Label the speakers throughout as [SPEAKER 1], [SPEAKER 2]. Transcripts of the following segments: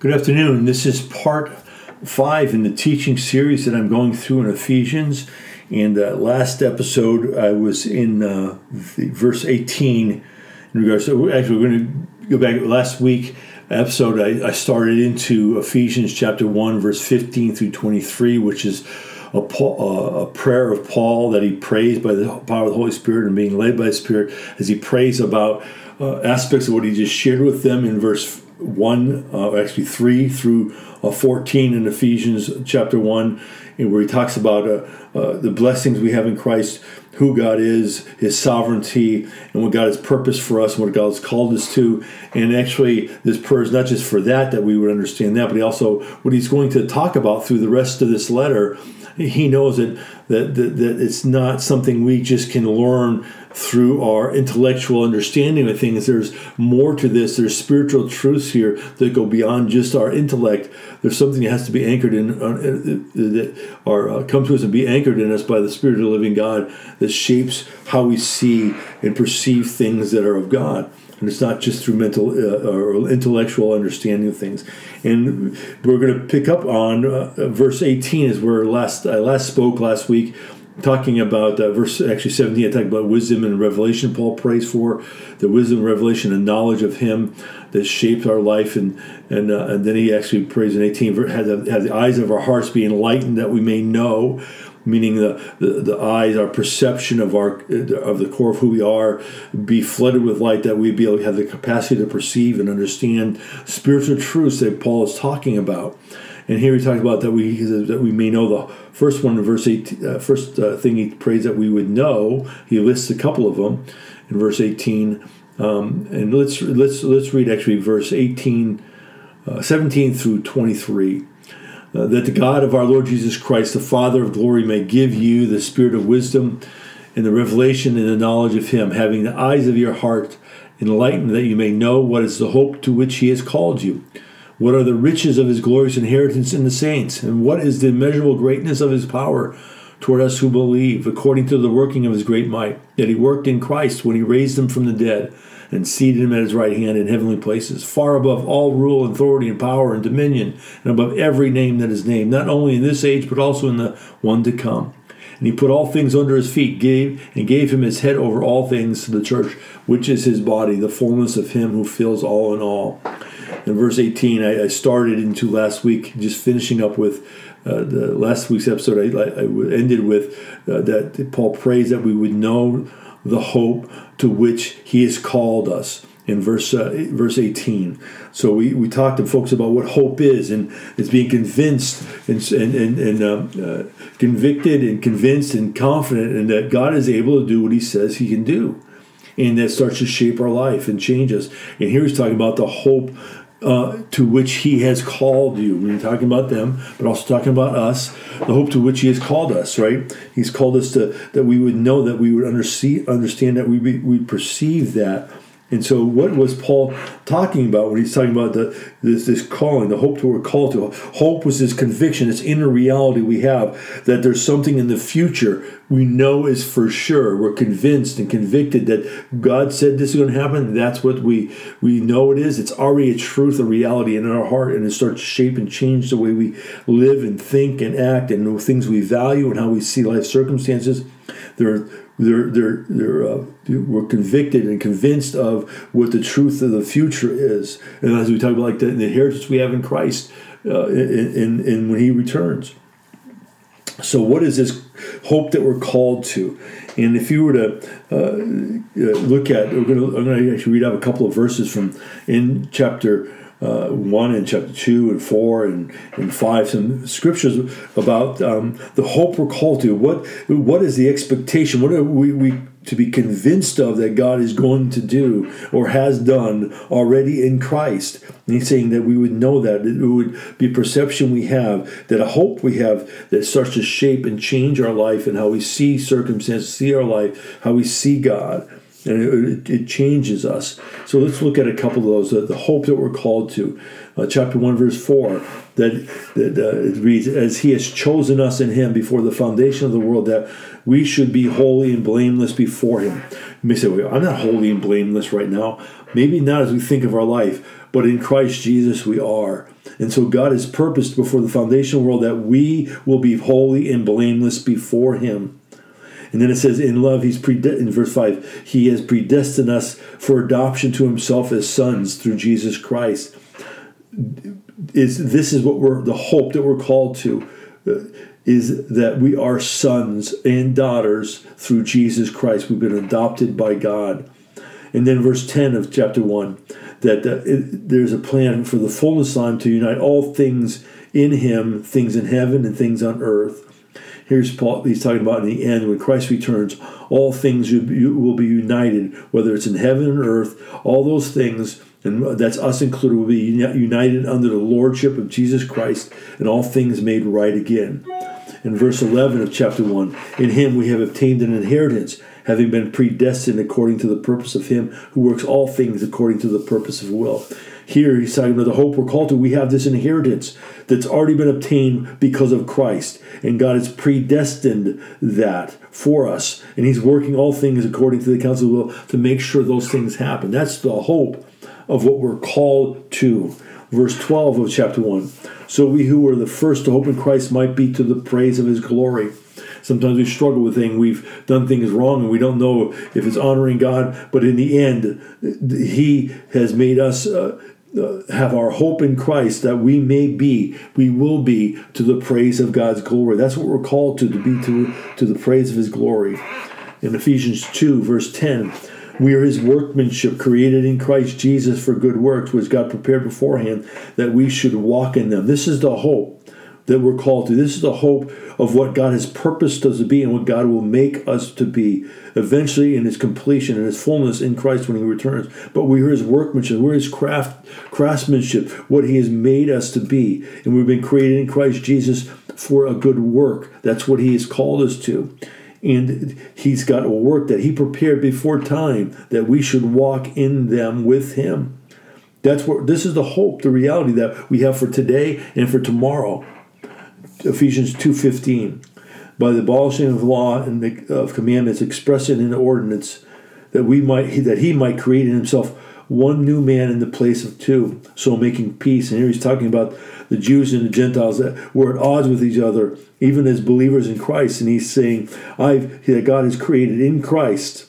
[SPEAKER 1] Good afternoon. This is part five in the teaching series that I'm going through in Ephesians. And uh, last episode, I was in uh, verse 18 in regards to, actually, we're going to go back last week episode. I, I started into Ephesians chapter 1, verse 15 through 23, which is a, a, prayer of Paul that he prays by the power of the Holy Spirit and being led by the Spirit as he prays about uh, aspects of what he just shared with them in verse 1, uh, actually 3 through uh, 14 in Ephesians chapter 1, where he talks about uh, uh, the blessings we have in Christ, who God is, his sovereignty, and what God has purpose for us, and what God has called us to. And actually, this prayer is not just for that, that we would understand that, but he also what he's going to talk about through the rest of this letter. He knows that, that, that, that it's not something we just can learn through our intellectual understanding of things. There's more to this. There's spiritual truths here that go beyond just our intellect. There's something that has to be anchored in, uh, uh that are uh, come to us and be anchored in us by the Spirit of the living God that shapes how we see and perceive things that are of God. And it's not just through mental uh, or intellectual understanding of things. And we're going to pick up on uh, verse 18 is where last I last spoke last week talking about uh, verse actually 17 i talk about wisdom and revelation paul prays for the wisdom revelation and knowledge of him that shaped our life. And and, uh, and then he actually prays in 18 have the, have the eyes of our hearts be enlightened that we may know meaning the, the, the eyes our perception of our of the core of who we are be flooded with light that we be able to have the capacity to perceive and understand spiritual truths that paul is talking about and here he talks about that we that we may know the first one in verse eight. Uh, first uh, thing he prays that we would know. He lists a couple of them in verse eighteen. Um, and let's let's let's read actually verse 18, uh, 17 through twenty three. Uh, that the God of our Lord Jesus Christ, the Father of glory, may give you the spirit of wisdom and the revelation and the knowledge of Him, having the eyes of your heart enlightened, that you may know what is the hope to which He has called you what are the riches of his glorious inheritance in the saints? And what is the immeasurable greatness of his power toward us who believe, according to the working of his great might, that he worked in Christ when he raised him from the dead and seated him at his right hand in heavenly places, far above all rule, and authority, and power, and dominion, and above every name that is named, not only in this age, but also in the one to come. And he put all things under his feet, gave and gave him his head over all things to the church, which is his body, the fullness of him who fills all in all in verse 18, I, I started into last week, just finishing up with uh, the last week's episode. I, I ended with uh, that Paul prays that we would know the hope to which he has called us in verse uh, verse 18. So we, we talked to folks about what hope is, and it's being convinced and and, and, and um, uh, convicted and convinced and confident, and that God is able to do what He says He can do, and that starts to shape our life and change us. And here He's talking about the hope uh, to which he has called you. We're talking about them, but also talking about us, the hope to which he has called us, right? He's called us to that we would know that we would understand that we we perceive that and so, what was Paul talking about when he's talking about the this, this calling, the hope that we're called to? Hope was this conviction, this inner reality we have that there's something in the future we know is for sure. We're convinced and convicted that God said this is going to happen. That's what we we know it is. It's already a truth, a reality in our heart, and it starts to shape and change the way we live and think and act and the things we value and how we see life circumstances. There they're they're they're uh, we're convicted and convinced of what the truth of the future is, and as we talk about like the, the inheritance we have in Christ, uh, in, in, in when He returns. So, what is this hope that we're called to? And if you were to uh, uh look at, we're to, I'm going to actually read out a couple of verses from in chapter uh, 1 and chapter 2 and 4 and, and 5 some scriptures about um, the hope we're called to what what is the expectation what are we, we to be convinced of that God is going to do or has done already in Christ. And he's saying that we would know that. It would be perception we have, that a hope we have that starts to shape and change our life and how we see circumstances, see our life, how we see God and it, it, changes us. So let's look at a couple of those. The hope that we're called to, uh, chapter one, verse four, that that uh, it reads, "As He has chosen us in Him before the foundation of the world, that we should be holy and blameless before Him." You may say, well, "I'm not holy and blameless right now." Maybe not as we think of our life, but in Christ Jesus we are. And so God has purposed before the foundation of the world that we will be holy and blameless before Him. And then it says, in love, He's prede- in verse 5, He has predestined us for adoption to Himself as sons through Jesus Christ. Is this is what we're the hope that we're called to uh, is that we are sons and daughters through Jesus Christ. We've been adopted by God. And then verse 10 of chapter 1 that uh, it, there's a plan for the fullness of time to unite all things in him, things in heaven and things on earth. Here's Paul, he's talking about in the end, when Christ returns, all things will be united, whether it's in heaven and earth, all those things, and that's us included, will be united under the lordship of Jesus Christ, and all things made right again. In verse 11 of chapter 1, in him we have obtained an inheritance having been predestined according to the purpose of him who works all things according to the purpose of will. Here he's talking about the hope we're called to. We have this inheritance that's already been obtained because of Christ. And God has predestined that for us. And he's working all things according to the counsel of will to make sure those things happen. That's the hope of what we're called to. Verse 12 of chapter 1. So we who were the first to hope in Christ might be to the praise of his glory. Sometimes we struggle with things. We've done things wrong and we don't know if it's honoring God. But in the end, He has made us. Uh, Uh, have our hope in Christ that we may be, we will be to the praise of God's glory. That's what we're called to, to be to, to the praise of His glory. In Ephesians 2, verse 10, we are His workmanship created in Christ Jesus for good works, which God prepared beforehand that we should walk in them. This is the hope that we're called to. This is the hope of what God has purposed us to be and what God will make us to be eventually in his completion and his fullness in Christ when he returns. But we're his workmanship, we're his craft craftsmanship, what he has made us to be. And we've been created in Christ Jesus for a good work. That's what he has called us to. And he's got a work that he prepared before time that we should walk in them with him. That's what this is the hope, the reality that we have for today and for tomorrow. Ephesians 2.15, by the abolishing of law and the, of commandments expressed in an ordinance, that we might that he might create in himself one new man in the place of two, so making peace. And here he's talking about the Jews and the Gentiles that were at odds with each other, even as believers in Christ. And he's saying, I've that God has created in Christ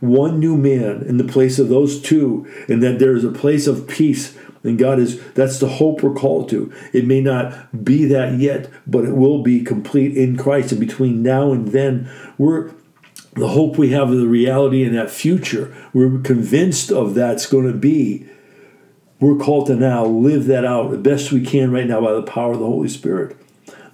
[SPEAKER 1] one new man in the place of those two, and that there is a place of peace and God is that's the hope we're called to. It may not be that yet, but it will be complete in Christ. And between now and then, we're the hope we have of the reality in that future. We're convinced of that's going to be. We're called to now live that out the best we can right now by the power of the Holy Spirit.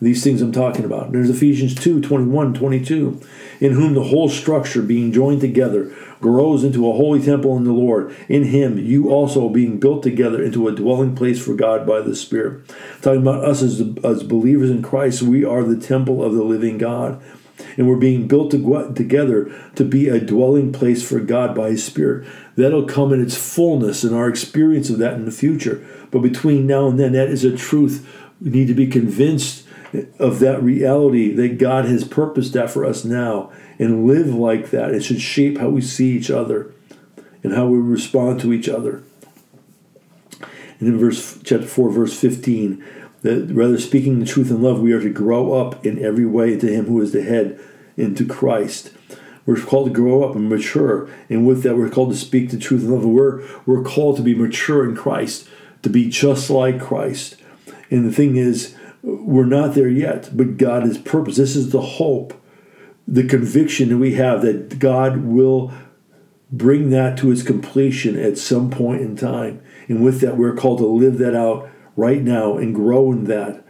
[SPEAKER 1] These things I'm talking about. There's Ephesians 2 21, 22, in whom the whole structure being joined together grows into a holy temple in the Lord. In him, you also being built together into a dwelling place for God by the Spirit. Talking about us as, as believers in Christ, we are the temple of the living God. And we're being built to, together to be a dwelling place for God by His Spirit. That'll come in its fullness and our experience of that in the future. But between now and then, that is a truth. We need to be convinced of that reality that God has purposed that for us now and live like that. It should shape how we see each other and how we respond to each other. And in verse chapter 4, verse 15, that rather speaking the truth in love, we are to grow up in every way into him who is the head, into Christ. We're called to grow up and mature. And with that, we're called to speak the truth in love. We're, we're called to be mature in Christ, to be just like Christ. And the thing is, we're not there yet, but God has purpose. This is the hope the conviction that we have that God will bring that to its completion at some point in time. And with that, we're called to live that out right now and grow in that.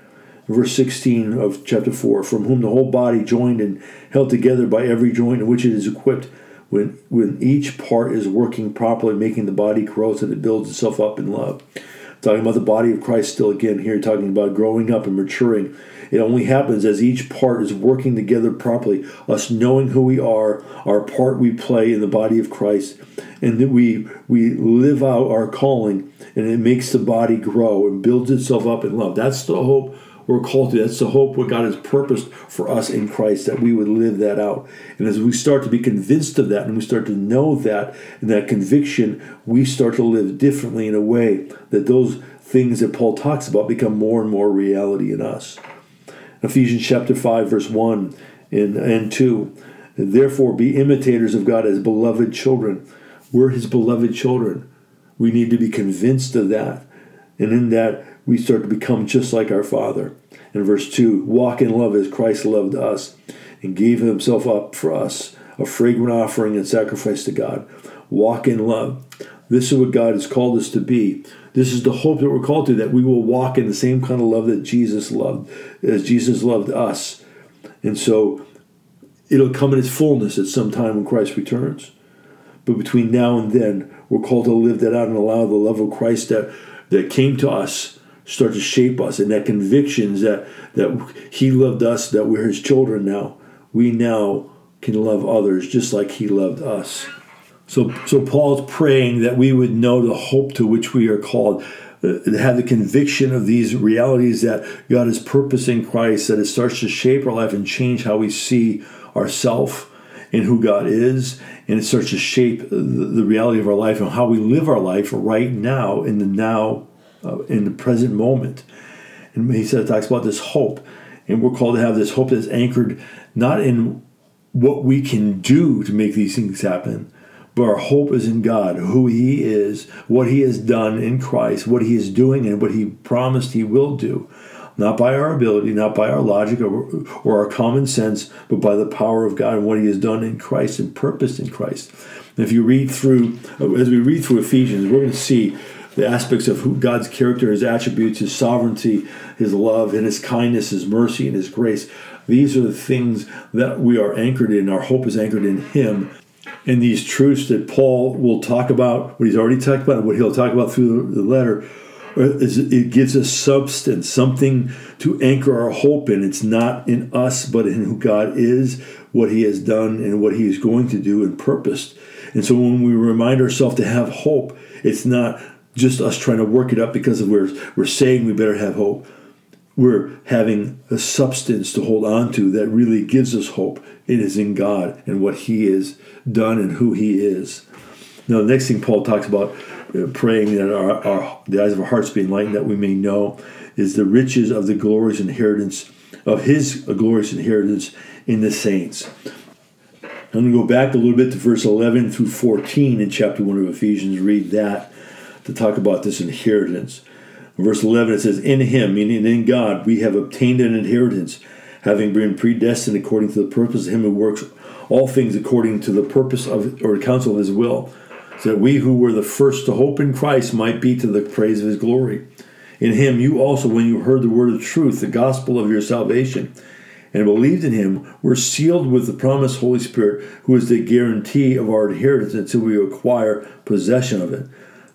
[SPEAKER 1] Verse 16 of chapter 4 From whom the whole body joined and held together by every joint in which it is equipped, when, when each part is working properly, making the body grow so that it builds itself up in love. Talking about the body of Christ still again here, talking about growing up and maturing it only happens as each part is working together properly, us knowing who we are, our part we play in the body of Christ, and that we we live out our calling, and it makes the body grow and builds itself up in love. That's the hope we're called to. That's the hope what God has purposed for us in Christ, that we would live that out. And as we start to be convinced of that and we start to know that and that conviction, we start to live differently in a way that those things that Paul talks about become more and more reality in us. Ephesians chapter 5, verse 1 and, and 2. Therefore, be imitators of God as beloved children. We're his beloved children. We need to be convinced of that. And in that, we start to become just like our Father. In verse 2, walk in love as Christ loved us and gave himself up for us, a fragrant offering and sacrifice to God. Walk in love. This is what God has called us to be. This is the hope that we're called to, that we will walk in the same kind of love that Jesus loved, as Jesus loved us. And so it'll come in its fullness at some time when Christ returns. But between now and then, we're called to live that out and allow the love of Christ that, that came to us start to shape us and that convictions that, that he loved us, that we're his children now. We now can love others just like he loved us. So, so Paul's praying that we would know the hope to which we are called, uh, have the conviction of these realities that God is purpose in Christ, that it starts to shape our life and change how we see ourself and who God is, and it starts to shape the reality of our life and how we live our life right now in the now, uh, in the present moment. And he said, talks about this hope, and we're called to have this hope that's anchored not in what we can do to make these things happen, but our hope is in God, who He is, what He has done in Christ, what He is doing, and what He promised He will do. Not by our ability, not by our logic or, or our common sense, but by the power of God and what He has done in Christ and purposed in Christ. And if you read through, as we read through Ephesians, we're going to see the aspects of who God's character, His attributes, His sovereignty, His love, and His kindness, His mercy, and His grace. These are the things that we are anchored in. Our hope is anchored in Him and these truths that Paul will talk about, what he's already talked about, and what he'll talk about through the letter, uh, it gives us substance, something to anchor our hope in. It's not in us, but in who God is, what He has done, and what He is going to do and purposed. And so when we remind ourselves to have hope, it's not just us trying to work it up because of we're, we're saying we better have hope. We're having a substance to hold on to that really gives us hope. It is in God and what He has done and who He is. Now, the next thing Paul talks about uh, praying that our, our, the eyes of our hearts be enlightened, that we may know, is the riches of the glorious inheritance of His glorious inheritance in the saints. I'm going to go back a little bit to verse 11 through 14 in chapter 1 of Ephesians. Read that to talk about this inheritance. verse 11 it says, In Him, meaning in God, we have obtained an inheritance, having been predestined according to the purpose of Him who works all things according to the purpose of or counsel of his will, so that we who were the first to hope in Christ might be to the praise of his glory. In him you also, when you heard the word of truth, the gospel of your salvation, and believed in him, were sealed with the promised Holy Spirit, who is the guarantee of our inheritance until we acquire possession of it,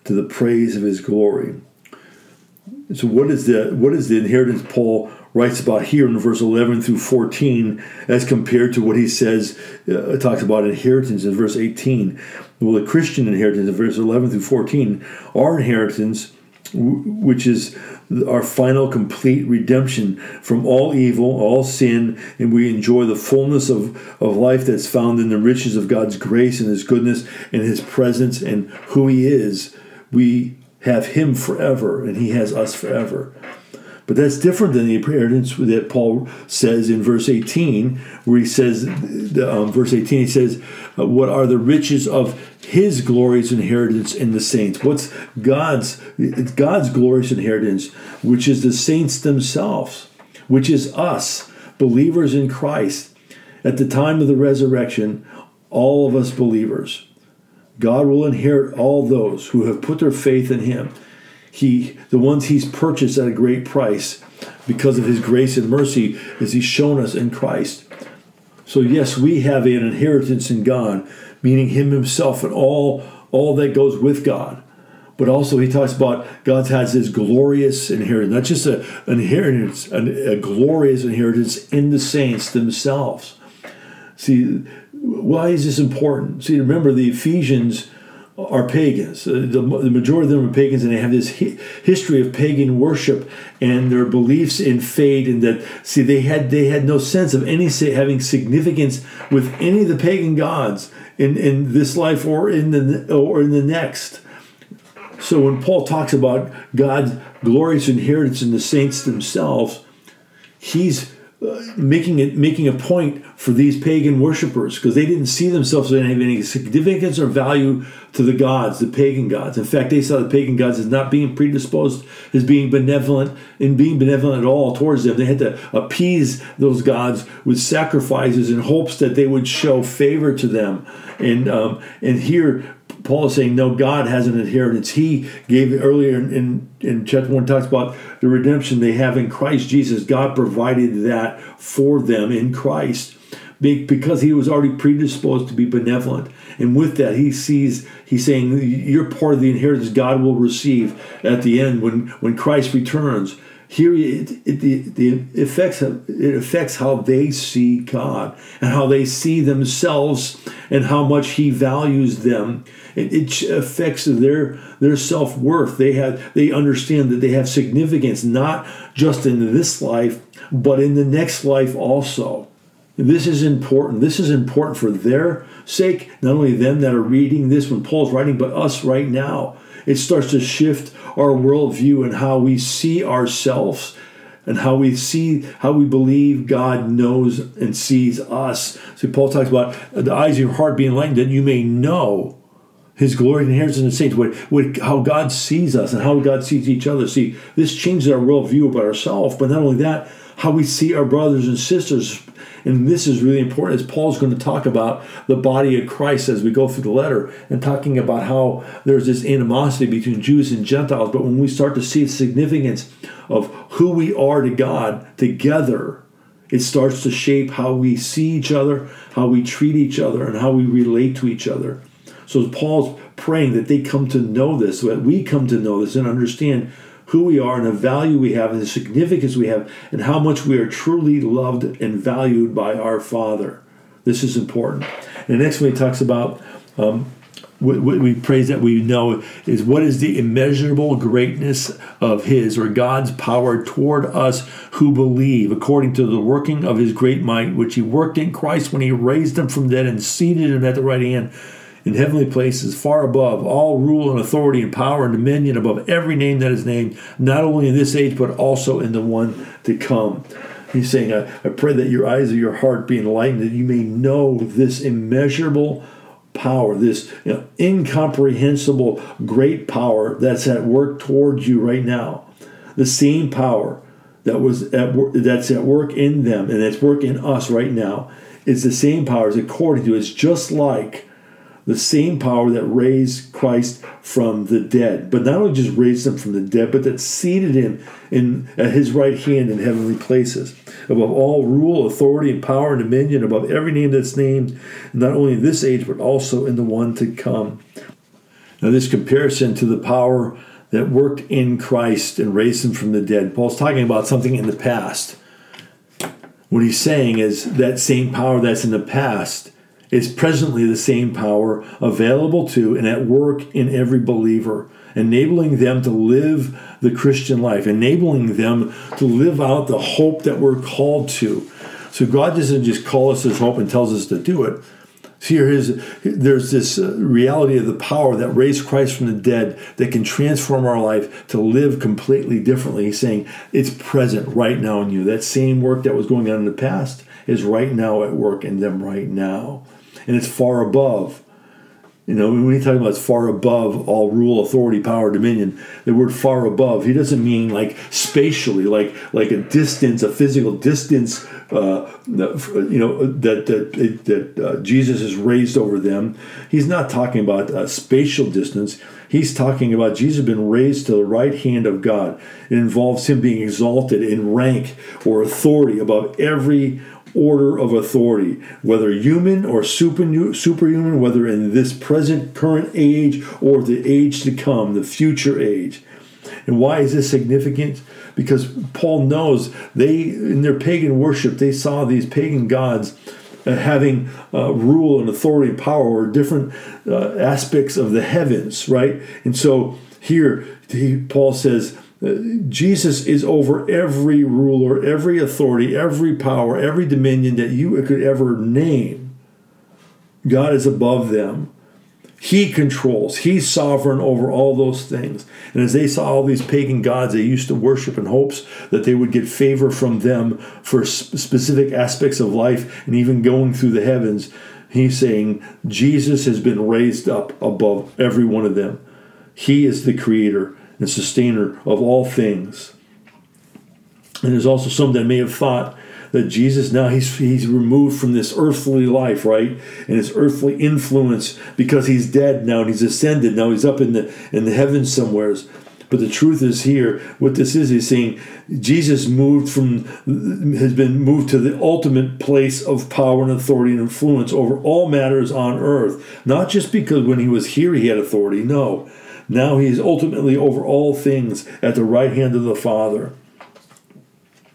[SPEAKER 1] to the praise of his glory. So what is the what is the inheritance Paul writes about here in verse 11 through 14 as compared to what he says, uh, talks about inheritance in verse 18. Well, the Christian inheritance in verse 11 through 14, our inheritance, which is our final complete redemption from all evil, all sin, and we enjoy the fullness of, of life that's found in the riches of God's grace and His goodness and His presence and who He is. We have Him forever, and He has us forever. But that's different than the inheritance that Paul says in verse 18, where he says, um, verse 18, he says, uh, What are the riches of his glorious inheritance in the saints? What's God's, God's glorious inheritance, which is the saints themselves, which is us, believers in Christ. At the time of the resurrection, all of us believers, God will inherit all those who have put their faith in him he the ones he's purchased at a great price because of his grace and mercy as he's shown us in Christ. So yes, we have an inheritance in God, meaning him himself and all all that goes with God. But also he talks about God has his glorious inheritance, not just an inheritance, a, a glorious inheritance in the saints themselves. See, why is this important? See, remember the Ephesians are pagans. Uh, the, the, majority of them are pagans, and they have this hi- history of pagan worship and their beliefs in fate. And that see, they had they had no sense of any having significance with any of the pagan gods in, in this life or in the or in the next. So when Paul talks about God's glorious inheritance in the saints themselves, he's making it making a point for these pagan worshippers because they didn't see themselves as having any significance or value to the gods, the pagan gods. In fact, they saw the pagan gods as not being predisposed, as being benevolent, and being benevolent at all towards them. They had to appease those gods with sacrifices in hopes that they would show favor to them. And um, and here Paul is saying, no, God has an inheritance. He gave earlier in, in, in chapter 1, talks about the redemption they have in Christ Jesus. God provided that for them in Christ because he was already predisposed to be benevolent. And with that, he sees, he's saying, you're part of the inheritance God will receive at the end when, when Christ returns. Here, it, it, the, the affects, it affects how they see God and how they see themselves and how much He values them. It, it affects their their self worth. They have they understand that they have significance not just in this life, but in the next life also. This is important. This is important for their sake, not only them that are reading this when Paul's writing, but us right now. It starts to shift our worldview and how we see ourselves and how we see, how we believe God knows and sees us. So Paul talks about the eyes of your heart being enlightened that you may know his glory and inheritance in the saints, what, what, how God sees us and how God sees each other. See, this changes our worldview about ourselves, but not only that, how we see our brothers and sisters. And this is really important as Paul's going to talk about the body of Christ as we go through the letter and talking about how there's this animosity between Jews and Gentiles. But when we start to see the significance of who we are to God together, it starts to shape how we see each other, how we treat each other, and how we relate to each other. So Paul's praying that they come to know this, that we come to know this and understand who we are and the value we have and the significance we have and how much we are truly loved and valued by our Father. This is important. And the next one he talks about um, what, we praise that we know is what is the immeasurable greatness of his or God's power toward us who believe, according to the working of his great might, which he worked in Christ when he raised him from the dead and seated him at the right hand in heavenly places, far above all rule and authority and power and dominion, above every name that is named, not only in this age, but also in the one to come. He's saying, I, I pray that your eyes of your heart be enlightened, that you may know this immeasurable power, this you know, incomprehensible great power that's at work towards you right now. The same power that was at work, that's at work in them and that's work in us right now is the same power as according to it's just like the same power that raised Christ from the dead. But not only just raised him from the dead, but that seated him in at his right hand in heavenly places, above all rule, authority, and power and dominion, above every name that's named, not only in this age, but also in the one to come. Now, this comparison to the power that worked in Christ and raised him from the dead, Paul's talking about something in the past. What he's saying is that same power that's in the past is presently the same power available to and at work in every believer, enabling them to live the Christian life, enabling them to live out the hope that we're called to. So God doesn't just call us this hope and tells us to do it. Here is there's this uh, reality of the power that raised Christ from the dead that can transform our life to live completely differently. He's saying it's present right now in you. That same work that was going on in the past is right now at work in them right now and it's far above. You know, when he talk about it's far above all rule, authority, power, dominion, the word far above, he doesn't mean like spatially, like like a distance, a physical distance. Uh, you know that that that uh, Jesus is raised over them. He's not talking about a spatial distance. He's talking about Jesus been raised to the right hand of God. It involves him being exalted in rank or authority above every order of authority, whether human or superhuman, whether in this present current age or the age to come, the future age. And why is this significant? Because Paul knows they, in their pagan worship, they saw these pagan gods uh, having uh, rule and authority and power or different uh, aspects of the heavens, right? And so here, he, Paul says, Jesus is over every ruler, every authority, every power, every dominion that you could ever name. God is above them. He controls. He's sovereign over all those things. And as they saw all these pagan gods they used to worship in hopes that they would get favor from them for specific aspects of life and even going through the heavens, he's saying Jesus has been raised up above every one of them. He is the creator and sustainer of all things. And there's also some that may have thought that Jesus now he's he's removed from this earthly life, right? And his earthly influence because he's dead now and he's ascended. Now he's up in the in the heavens somewheres. But the truth is here, what this is, he's saying Jesus moved from, has been moved to the ultimate place of power and authority and influence over all matters on earth. Not just because when he was here he had authority, no. Now he is ultimately over all things at the right hand of the Father.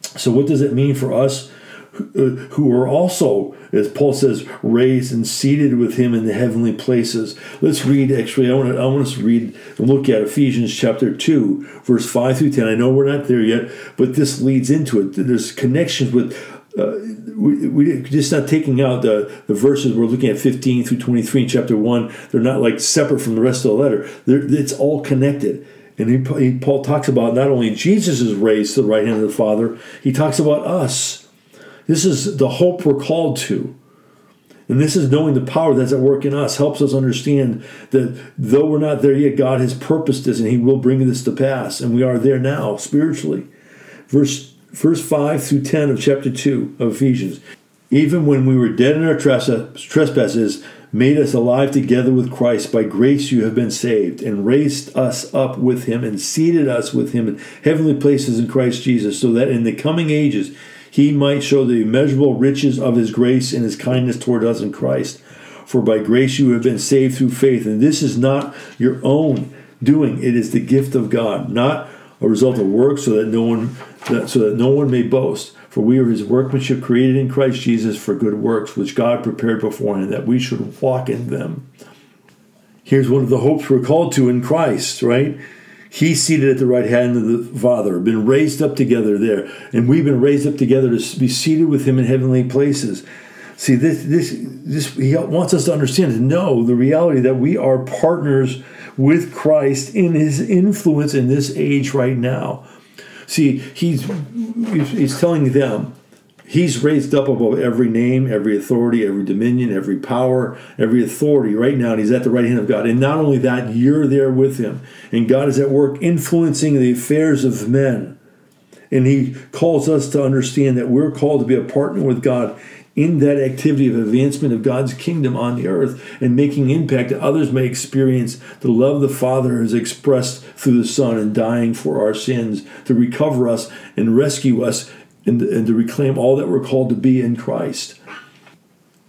[SPEAKER 1] So, what does it mean for us who uh, are also, as Paul says, raised and seated with him in the heavenly places? Let's read, actually, I want, to, I want us to read and look at Ephesians chapter 2, verse 5 through 10. I know we're not there yet, but this leads into it. There's connections with. Uh, we, we just not taking out the, the verses we're looking at 15 through 23 in chapter 1 they're not like separate from the rest of the letter they're, it's all connected and he, he, Paul talks about not only Jesus is raised to the right hand of the Father, he talks about us. This is the hope we're called to. And this is knowing the power that's at work in us, helps us understand that though we're not there yet, God has purposed this and He will bring this to pass. And we are there now spiritually. Verse, verse 5 through 10 of chapter 2 of Ephesians. Even when we were dead in our trespasses, made us alive together with Christ. By grace you have been saved, and raised us up with him, and seated us with him in heavenly places in Christ Jesus, so that in the coming ages he might show the immeasurable riches of his grace and his kindness toward us in Christ. For by grace you have been saved through faith, and this is not your own doing; it is the gift of God, not a result of works, so that no one that, so that no one may boast. For we are his workmanship created in Christ Jesus for good works, which God prepared beforehand that we should walk in them. Here's one of the hopes we're called to in Christ, right? He's seated at the right hand of the Father, been raised up together there, and we've been raised up together to be seated with him in heavenly places. See, this, this, this, he wants us to understand, to know the reality that we are partners with Christ in his influence in this age right now. See, he's he's telling them he's raised up above every name, every authority, every dominion, every power, every authority right now, and he's at the right hand of God. And not only that, you're there with him. And God is at work influencing the affairs of men. And he calls us to understand that we're called to be a partner with God in that activity of advancement of God's kingdom on the earth and making impact that others may experience the love the Father has expressed through the Son and dying for our sins to recover us and rescue us and, and to reclaim all that we're called to be in Christ.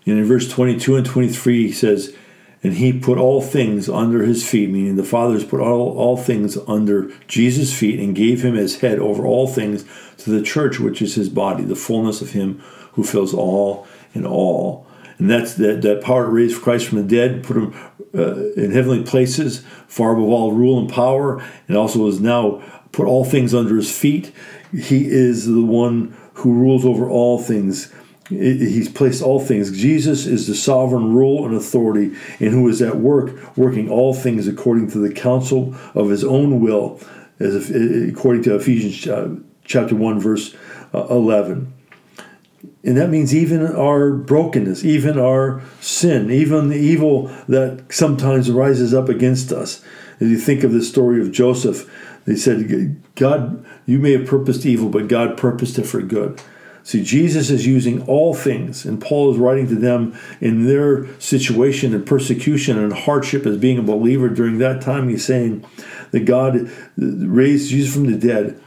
[SPEAKER 1] And in verse 22 and 23, he says, and he put all things under his feet, meaning the Father has put all, all things under Jesus' feet and gave him as head over all things to the church, which is his body, the fullness of him who fills all in all. And that's that, that power to raise Christ from the dead, put him uh, in heavenly places, far above all rule and power, and also has now put all things under his feet. He is the one who rules over all things. He's placed all things. Jesus is the sovereign rule and authority, and who is at work, working all things according to the counsel of his own will, as if, according to Ephesians uh, chapter 1, verse uh, 11. And that means even our brokenness, even our sin, even the evil that sometimes rises up against us. As you think of the story of Joseph, they said, God, you may have purposed evil, but God purposed it for good. See, Jesus is using all things, and Paul is writing to them in their situation and persecution and hardship as being a believer during that time. He's saying that God raised Jesus from the dead,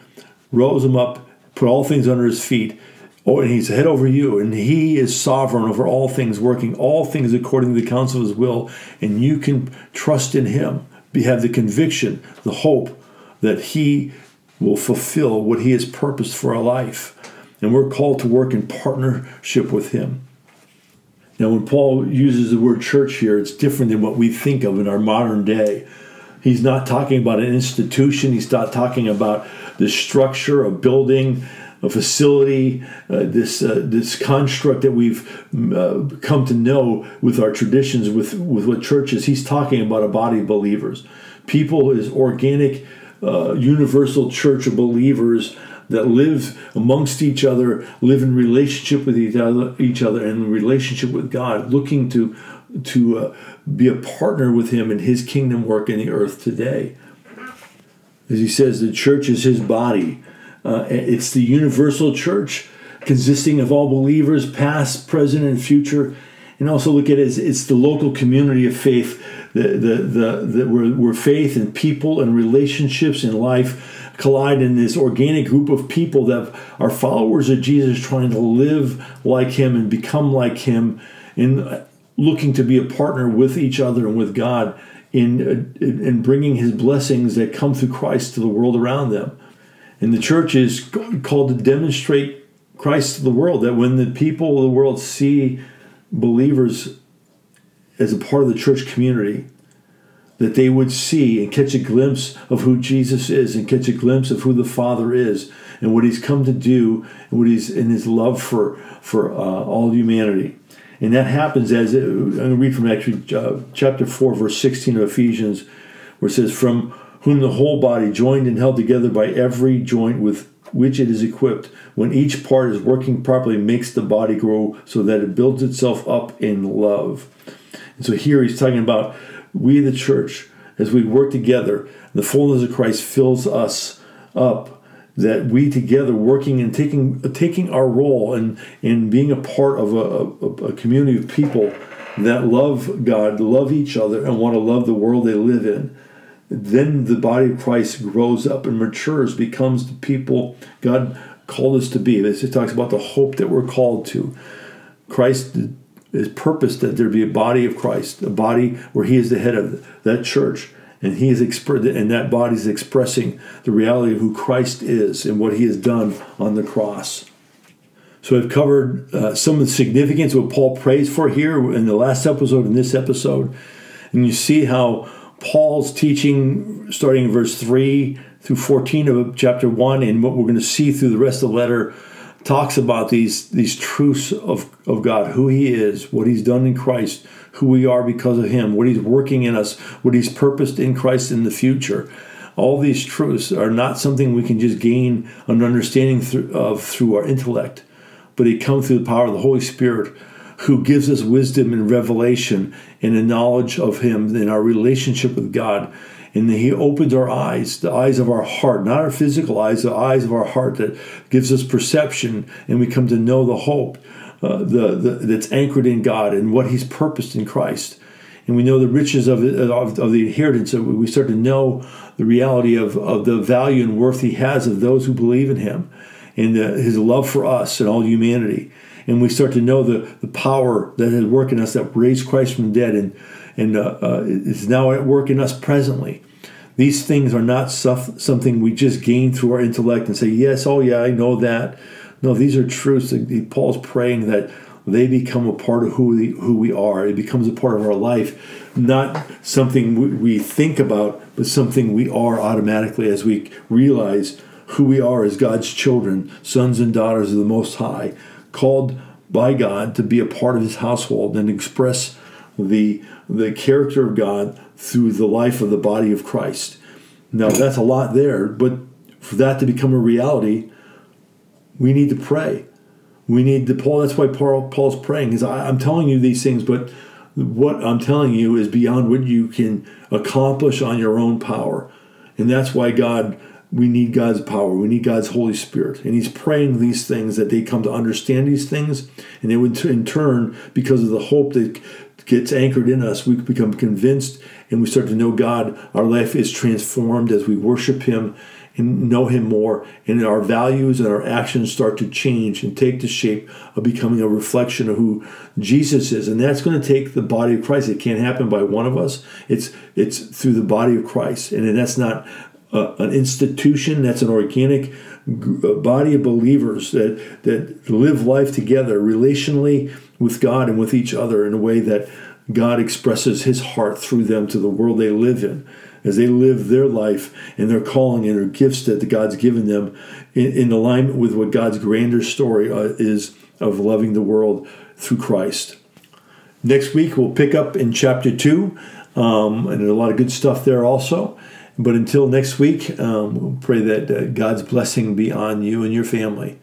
[SPEAKER 1] rose him up, put all things under his feet, Oh, and he's head over you, and he is sovereign over all things, working all things according to the counsel of his will, and you can trust in him. Be, have the conviction, the hope that he will fulfill what he has purposed for our life. And we're called to work in partnership with him. Now, when Paul uses the word church here, it's different than what we think of in our modern day. He's not talking about an institution, he's not talking about the structure, a building, a facility, uh, this uh, this construct that we've uh, come to know with our traditions, with with what churches. He's talking about a body of believers, people is organic, uh, universal church of believers that live amongst each other, live in relationship with each other, each other, and in relationship with God, looking to to uh, be a partner with Him in His kingdom work in the earth today. As He says, the church is His body. Uh, it's the universal church consisting of all believers, past, present, and future. And also look at it as it's the local community of faith, the, the, the, the where, where faith and people and relationships in life collide in this organic group of people that are followers of Jesus trying to live like him and become like him and looking to be a partner with each other and with God in, in bringing his blessings that come through Christ to the world around them. And the church is called to demonstrate Christ to the world, that when the people of the world see believers as a part of the church community, that they would see and catch a glimpse of who Jesus is and catch a glimpse of who the Father is and what he's come to do and what he's in his love for, for uh, all humanity. And that happens as it, I'm going to read from actually uh, chapter 4, verse 16 of Ephesians, where it says, From whom the whole body, joined and held together by every joint with which it is equipped, when each part is working properly, makes the body grow so that it builds itself up in love. And so here he's talking about we, the church, as we work together, the fullness of Christ fills us up. That we together working and taking taking our role and in being a part of a, a, a community of people that love God, love each other, and want to love the world they live in then the body of Christ grows up and matures, becomes the people God called us to be. This it talks about the hope that we're called to. Christ is purpose that there be a body of Christ, a body where He is the head of that church, and He is expressed, and that body is expressing the reality of who Christ is and what He has done on the cross. So I've covered uh, some of the significance of what Paul prays for here in the last episode and this episode, and you see how Paul's teaching, starting in verse three through fourteen of chapter one, and what we're going to see through the rest of the letter talks about these these truths of, of God, who He is, what He's done in Christ, who we are because of Him, what He's working in us, what He's purposed in Christ in the future. All these truths are not something we can just gain an understanding of through our intellect, but they come through the power of the Holy Spirit, who gives us wisdom and revelation and a knowledge of Him in our relationship with God and he opens our eyes, the eyes of our heart, not our physical eyes, the eyes of our heart that gives us perception, and we come to know the hope uh, the, the, that's anchored in God and what He's purposed in Christ. And we know the riches of, of, of the inheritance. So we start to know the reality of, of the value and worth He has of those who believe in Him and uh, His love for us and all humanity. And we start to know the, the power that has worked in us that raised Christ from the dead and and uh, uh, is now at work in us presently. These things are not something we just gain through our intellect and say, yes, oh yeah, I know that. No, these are truths. Paul's praying that they become a part of who who we are. It becomes a part of our life, not something we think about, but something we are automatically as we realize who we are as God's children, sons and daughters of the Most High, called by God to be a part of His household and express the the character of God through the life of the body of Christ. Now, that's a lot there, but for that to become a reality, we need to pray. We need to Paul. That's why Paul, Paul's praying. Is I'm telling you these things, but what I'm telling you is beyond what you can accomplish on your own power, and that's why God. We need God's power. We need God's Holy Spirit, and He's praying these things that they come to understand these things, and they would in turn, because of the hope that gets anchored in us, we become convinced and we start to know God. Our life is transformed as we worship Him and know Him more, and our values and our actions start to change and take the shape of becoming a reflection of who Jesus is. And that's going to take the body of Christ. It can't happen by one of us. It's it's through the body of Christ, and that's not uh, an institution. That's an organic body of believers that that live life together relationally with God and with each other in a way that God expresses his heart through them to the world they live in. as they live their life and their calling and their gifts that God's given them in, in alignment with what God's grander story uh, is of loving the world through Christ. Next week, we'll pick up in chapter 2, um, and a lot of good stuff there also. But until next week, um, we'll pray that uh, God's blessing be on you and your family.